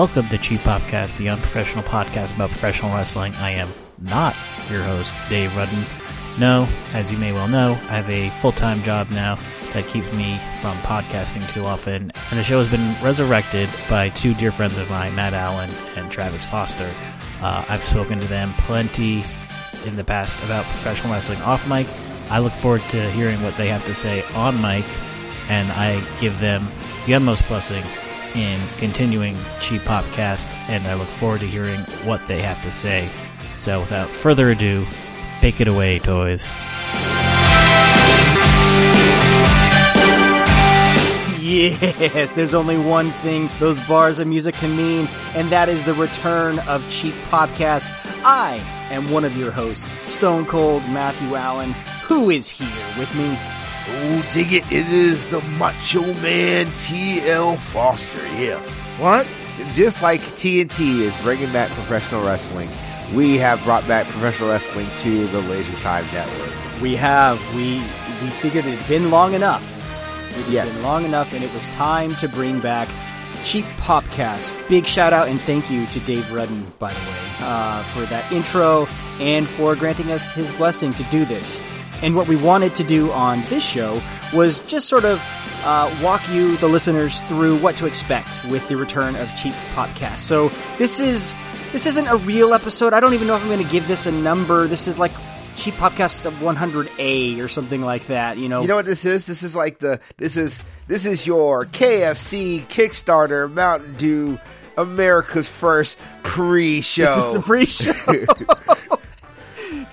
Welcome to Cheap Popcast, the unprofessional podcast about professional wrestling. I am not your host, Dave Rudden. No, as you may well know, I have a full-time job now that keeps me from podcasting too often, and the show has been resurrected by two dear friends of mine, Matt Allen and Travis Foster. Uh, I've spoken to them plenty in the past about professional wrestling off mic. I look forward to hearing what they have to say on mic, and I give them the utmost blessing in continuing Cheap Popcast, and I look forward to hearing what they have to say. So without further ado, take it away, toys. Yes, there's only one thing those bars of music can mean, and that is the return of Cheap Popcast. I am one of your hosts, Stone Cold Matthew Allen. Who is here with me? Oh, dig it. It is the Macho Man TL Foster here. What? Just like TNT is bringing back professional wrestling, we have brought back professional wrestling to the Laser Time Network. We have. We we figured it had been long enough. It had Yes. been long enough, and it was time to bring back Cheap Popcast. Big shout out and thank you to Dave Rudden, by the way, uh, for that intro and for granting us his blessing to do this. And what we wanted to do on this show was just sort of uh, walk you, the listeners, through what to expect with the return of Cheap Popcast. So this is this isn't a real episode. I don't even know if I'm going to give this a number. This is like Cheap Popcast 100A or something like that. You know, You know what this is? This is like the this is this is your KFC Kickstarter Mountain Dew America's first pre-show. This is the pre-show.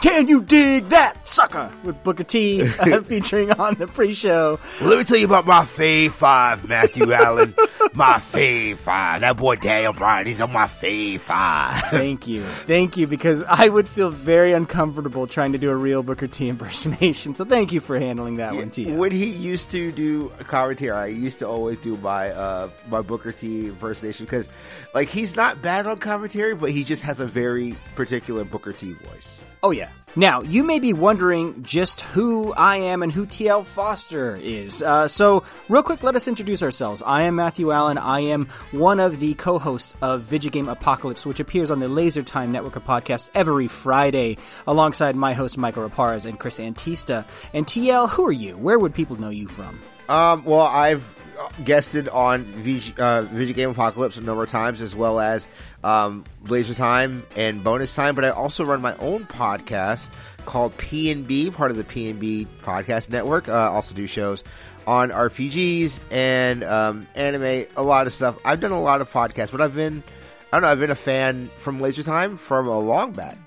Can you dig that sucker with Booker T uh, featuring on the pre-show? Let me tell you about my fave five, Matthew Allen. My fave five. That boy Daniel Bryan, he's on my fave five. Thank you, thank you, because I would feel very uncomfortable trying to do a real Booker T impersonation. So thank you for handling that one, T. When he used to do a commentary, I used to always do my uh my Booker T impersonation because like he's not bad on commentary, but he just has a very particular Booker T voice. Oh yeah. Now you may be wondering just who I am and who TL Foster is. Uh, so real quick, let us introduce ourselves. I am Matthew Allen. I am one of the co-hosts of Vidjagame Apocalypse, which appears on the Laser Time Network of podcasts every Friday, alongside my host Michael Raparez and Chris Antista. And TL, who are you? Where would people know you from? Um, well, I've guested on VG, uh, Game Apocalypse a number of times, as well as um, Laser Time and Bonus Time. But I also run my own podcast called P and B, part of the P and B Podcast Network. Uh, also do shows on RPGs and um, anime, a lot of stuff. I've done a lot of podcasts, but I've been. I don't know. I've been a fan from Laser Time from a long back.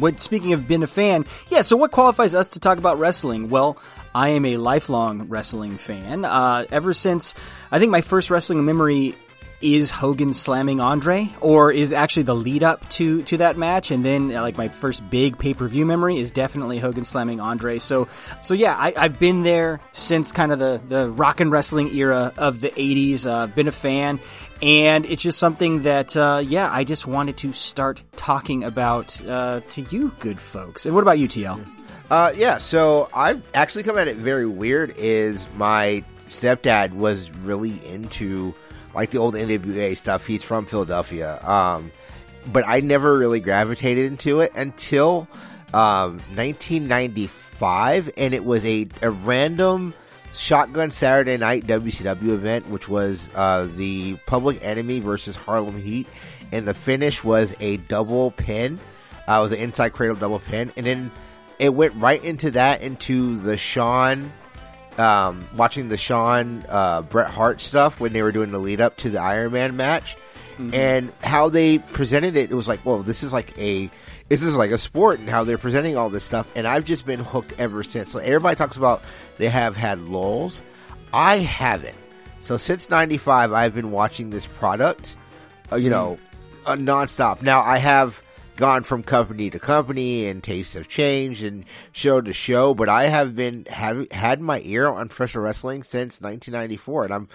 What, speaking of been a fan, yeah, so what qualifies us to talk about wrestling? Well, I am a lifelong wrestling fan. Uh, ever since, I think my first wrestling memory is Hogan slamming Andre, or is actually the lead up to, to that match, and then uh, like my first big pay-per-view memory is definitely Hogan slamming Andre. So, so yeah, I, I've been there since kind of the, the rock and wrestling era of the 80s, uh, been a fan, and it's just something that, uh, yeah, I just wanted to start talking about uh, to you, good folks. And what about you, TL? Uh, yeah, so I've actually come at it very weird is my stepdad was really into like the old NWA stuff. He's from Philadelphia. Um, but I never really gravitated into it until, um, 1995 and it was a, a random Shotgun Saturday Night WCW event, which was, uh, the Public Enemy versus Harlem Heat. And the finish was a double pin. Uh, was an inside cradle double pin. And then, it went right into that into the Shawn um watching the Shawn uh Bret Hart stuff when they were doing the lead up to the Iron Man match. And how they presented it it was like whoa this is like a this is like a sport and how they're presenting all this stuff. And I've just been hooked ever since. So everybody talks about they have had lulls. I haven't. So since 95 I've been watching this product uh, you know uh, nonstop. Now I have gone from company to company and tastes have changed and show to show, but I have been have had my ear on professional wrestling since 1994, and I'm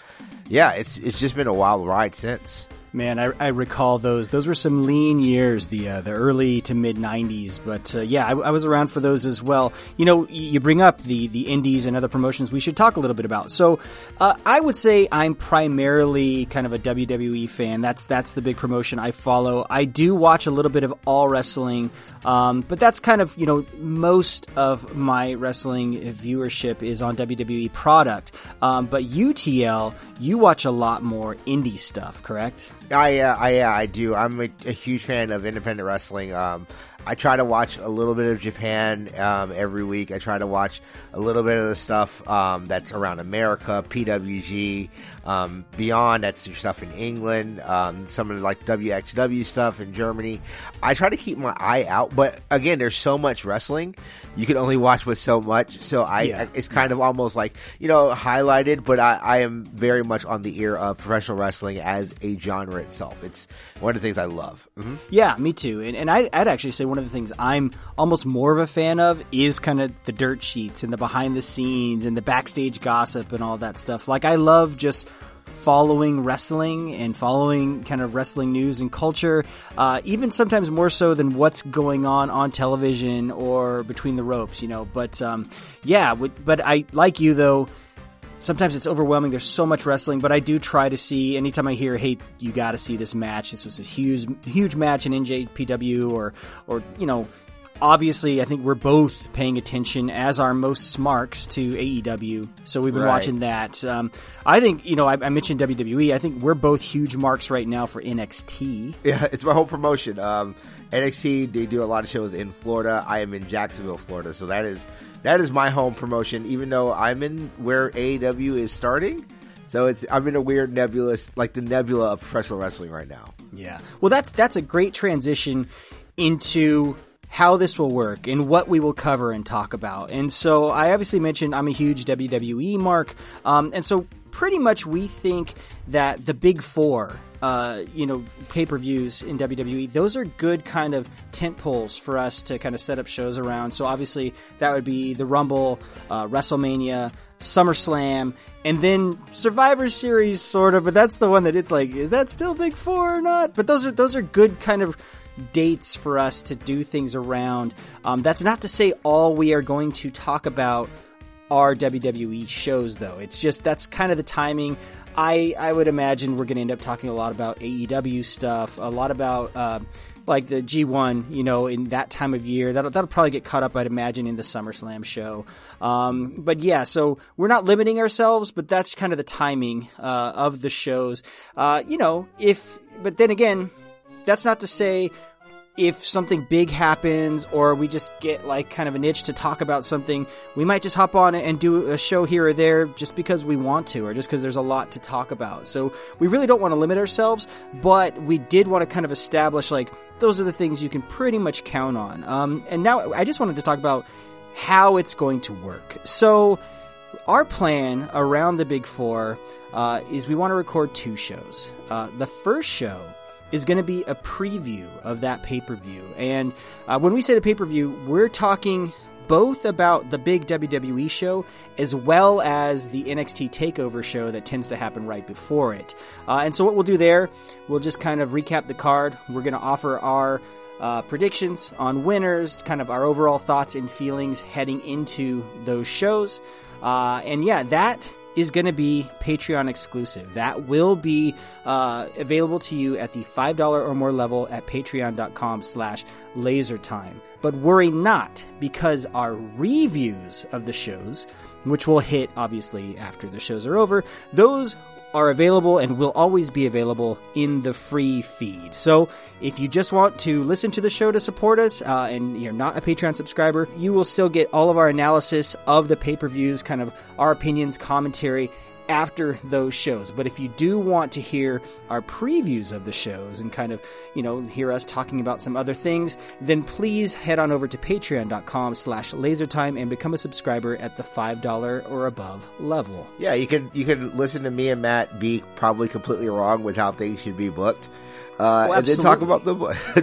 yeah, it's it's just been a wild ride since. Man, I, I, recall those. Those were some lean years, the uh, the early to mid '90s. But uh, yeah, I, I, was around for those as well. You know, you bring up the the indies and other promotions. We should talk a little bit about. So, uh, I would say I'm primarily kind of a WWE fan. That's that's the big promotion I follow. I do watch a little bit of all wrestling, um, but that's kind of you know most of my wrestling viewership is on WWE product. Um, but UTL, you watch a lot more indie stuff, correct? I, uh, I, yeah, I do. I'm a, a, huge fan of independent wrestling. Um, I try to watch a little bit of Japan um, every week. I try to watch a little bit of the stuff um, that's around America, PWG, um, beyond. That's your stuff in England, um, some of the, like WXW stuff in Germany. I try to keep my eye out, but again, there's so much wrestling. You can only watch with so much. So I, yeah. it's kind of almost like you know highlighted, but I, I am very much on the ear of professional wrestling as a genre itself. It's one of the things I love. Mm-hmm. Yeah, me too. And, and I, I'd actually say one of the things I'm almost more of a fan of is kind of the dirt sheets and the behind the scenes and the backstage gossip and all that stuff. Like I love just following wrestling and following kind of wrestling news and culture, uh, even sometimes more so than what's going on on television or between the ropes, you know. But um, yeah, but I like you though sometimes it's overwhelming. There's so much wrestling, but I do try to see anytime I hear, "Hey, you got to see this match. This was a huge, huge match in NJPW," or, or you know, obviously, I think we're both paying attention, as are most smarks, to AEW. So we've been right. watching that. Um, I think, you know, I, I, mentioned WWE. I think we're both huge marks right now for NXT. Yeah, it's my whole promotion. Um, NXT, they do a lot of shows in Florida. I am in Jacksonville, Florida. So that is that is my home promotion, even though I'm in where AEW is starting. So it's I'm in a weird nebulous, like the nebula of professional wrestling right now. Yeah. Well, that's that's a great transition into how this will work and what we will cover and talk about. And so I obviously mentioned I'm a huge WWE mark, um, and so pretty much we think that the big four uh, you know, pay per views in WWE, those are good kind of tent poles for us to kind of set up shows around. So obviously that would be the Rumble, uh, WrestleMania, SummerSlam, and then Survivor Series, sort of. But that's the one that it's like, is that still Big Four or not? But those are those are good kind of dates for us to do things around. Um, that's not to say all we are going to talk about are WWE shows, though. It's just that's kind of the timing. I I would imagine we're going to end up talking a lot about AEW stuff, a lot about uh, like the G1, you know, in that time of year. That'll that'll probably get caught up, I'd imagine, in the SummerSlam show. Um, but yeah, so we're not limiting ourselves, but that's kind of the timing uh, of the shows. Uh, you know, if but then again, that's not to say if something big happens or we just get like kind of an itch to talk about something, we might just hop on and do a show here or there just because we want to or just because there's a lot to talk about. So we really don't want to limit ourselves, but we did want to kind of establish like those are the things you can pretty much count on. Um, and now I just wanted to talk about how it's going to work. So our plan around the Big Four uh, is we want to record two shows. Uh, the first show is going to be a preview of that pay per view. And uh, when we say the pay per view, we're talking both about the big WWE show as well as the NXT TakeOver show that tends to happen right before it. Uh, and so, what we'll do there, we'll just kind of recap the card. We're going to offer our uh, predictions on winners, kind of our overall thoughts and feelings heading into those shows. Uh, and yeah, that is going to be Patreon exclusive. That will be uh, available to you at the $5 or more level at patreon.com slash lasertime. But worry not, because our reviews of the shows, which will hit obviously after the shows are over, those are available and will always be available in the free feed. So if you just want to listen to the show to support us uh, and you're not a Patreon subscriber, you will still get all of our analysis of the pay per views, kind of our opinions, commentary, after those shows. But if you do want to hear our previews of the shows and kind of, you know, hear us talking about some other things, then please head on over to patreon.com slash lasertime and become a subscriber at the $5 or above level. Yeah, you could, you can listen to me and Matt be probably completely wrong with how things should be booked. Uh, and then talk about the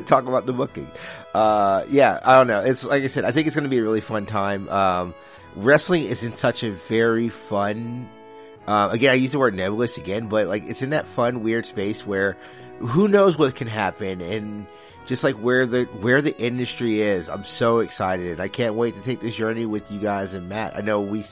talk about the booking. Uh, yeah, I don't know. It's like I said. I think it's going to be a really fun time. Um, wrestling is in such a very fun Uh, again, I use the word nebulous again, but like it's in that fun, weird space where who knows what can happen and just like where the where the industry is. I'm so excited. I can't wait to take this journey with you guys and Matt. I know we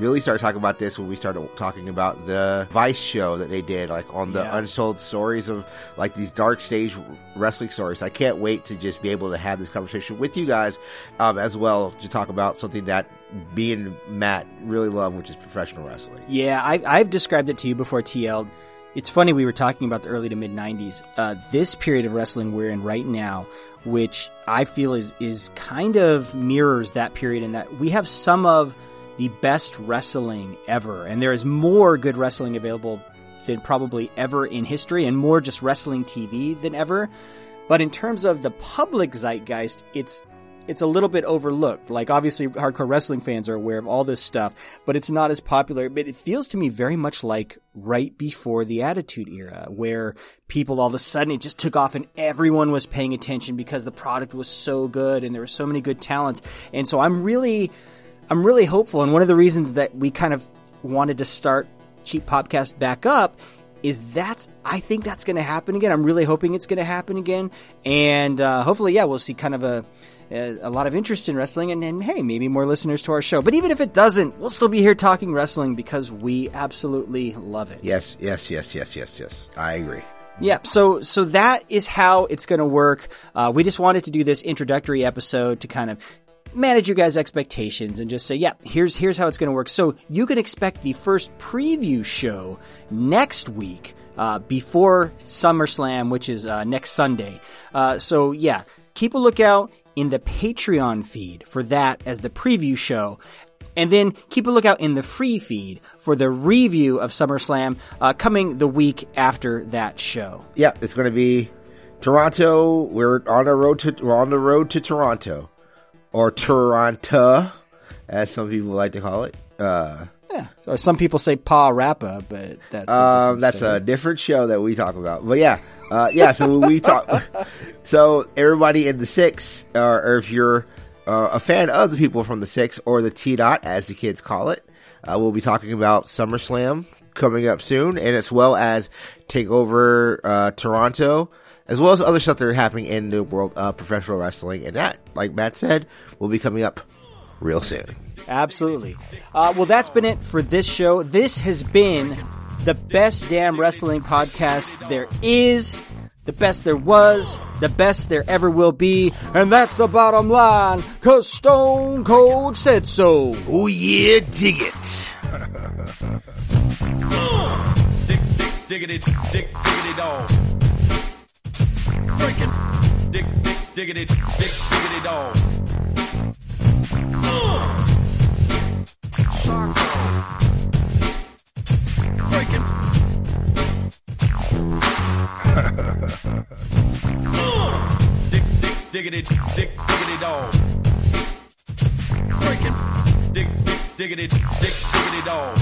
really started talking about this when we started talking about the Vice show that they did, like on the Yeah. untold stories of like these dark stage wrestling stories. I can't wait to just be able to have this conversation with you guys, um, as well to talk about something that me and Matt really love, which is professional wrestling. Yeah, I, I've described it to you before, TL. It's funny we were talking about the early to mid '90s. Uh, this period of wrestling we're in right now, which I feel is is kind of mirrors that period in that we have some of the best wrestling ever, and there is more good wrestling available than probably ever in history, and more just wrestling TV than ever. But in terms of the public zeitgeist, it's it's a little bit overlooked. Like obviously hardcore wrestling fans are aware of all this stuff, but it's not as popular. But it feels to me very much like right before the Attitude Era, where people all of a sudden it just took off and everyone was paying attention because the product was so good and there were so many good talents. And so I'm really, I'm really hopeful. And one of the reasons that we kind of wanted to start Cheap Popcast back up is that's I think that's going to happen again. I'm really hoping it's going to happen again, and uh, hopefully, yeah, we'll see kind of a a a lot of interest in wrestling, and, and hey, maybe more listeners to our show. But even if it doesn't, we'll still be here talking wrestling because we absolutely love it. Yes, yes, yes, yes, yes, yes. I agree. Yeah, so so that is how it's going to work. Uh, we just wanted to do this introductory episode to kind of manage you guys' expectations and just say, yeah, here's here's how it's going to work. So you can expect the first preview show next week uh, before SummerSlam, which is uh, next Sunday. Uh, so yeah, keep a lookout in the Patreon feed for that as the preview show. And then keep a lookout in the free feed for the review of SummerSlam uh, coming the week after that show. Yeah, it's going to be Toronto. We're on the road to we're on the road to Toronto, or Toronto, as some people like to call it. Uh, Yeah. So some people say Pa Rappa, but that's a um, different that's a different show that we talk about. But yeah, uh, yeah. So we talk. so everybody in the six, uh, or if you're uh, a fan of the people from the six or the T dot, as the kids call it, uh, we'll be talking about SummerSlam coming up soon, and as well as Takeover uh, Toronto. As well as other stuff that are happening in the world of professional wrestling, and that, like Matt said, will be coming up real soon. Absolutely. Uh, well, that's been it for this show. This has been the best damn wrestling podcast there is, the best there was, the best there ever will be, and that's the bottom line, cause Stone Cold said so. Oh yeah, dig it. Dick, dick, diggity, dick, diggity dog. Breaking. Dick, dick, diggity, dick, diggity dog. Breaking. Dick, dick, diggity, dick, diggity dog. Breaking. Dick, dick, diggity, dick, diggity dog.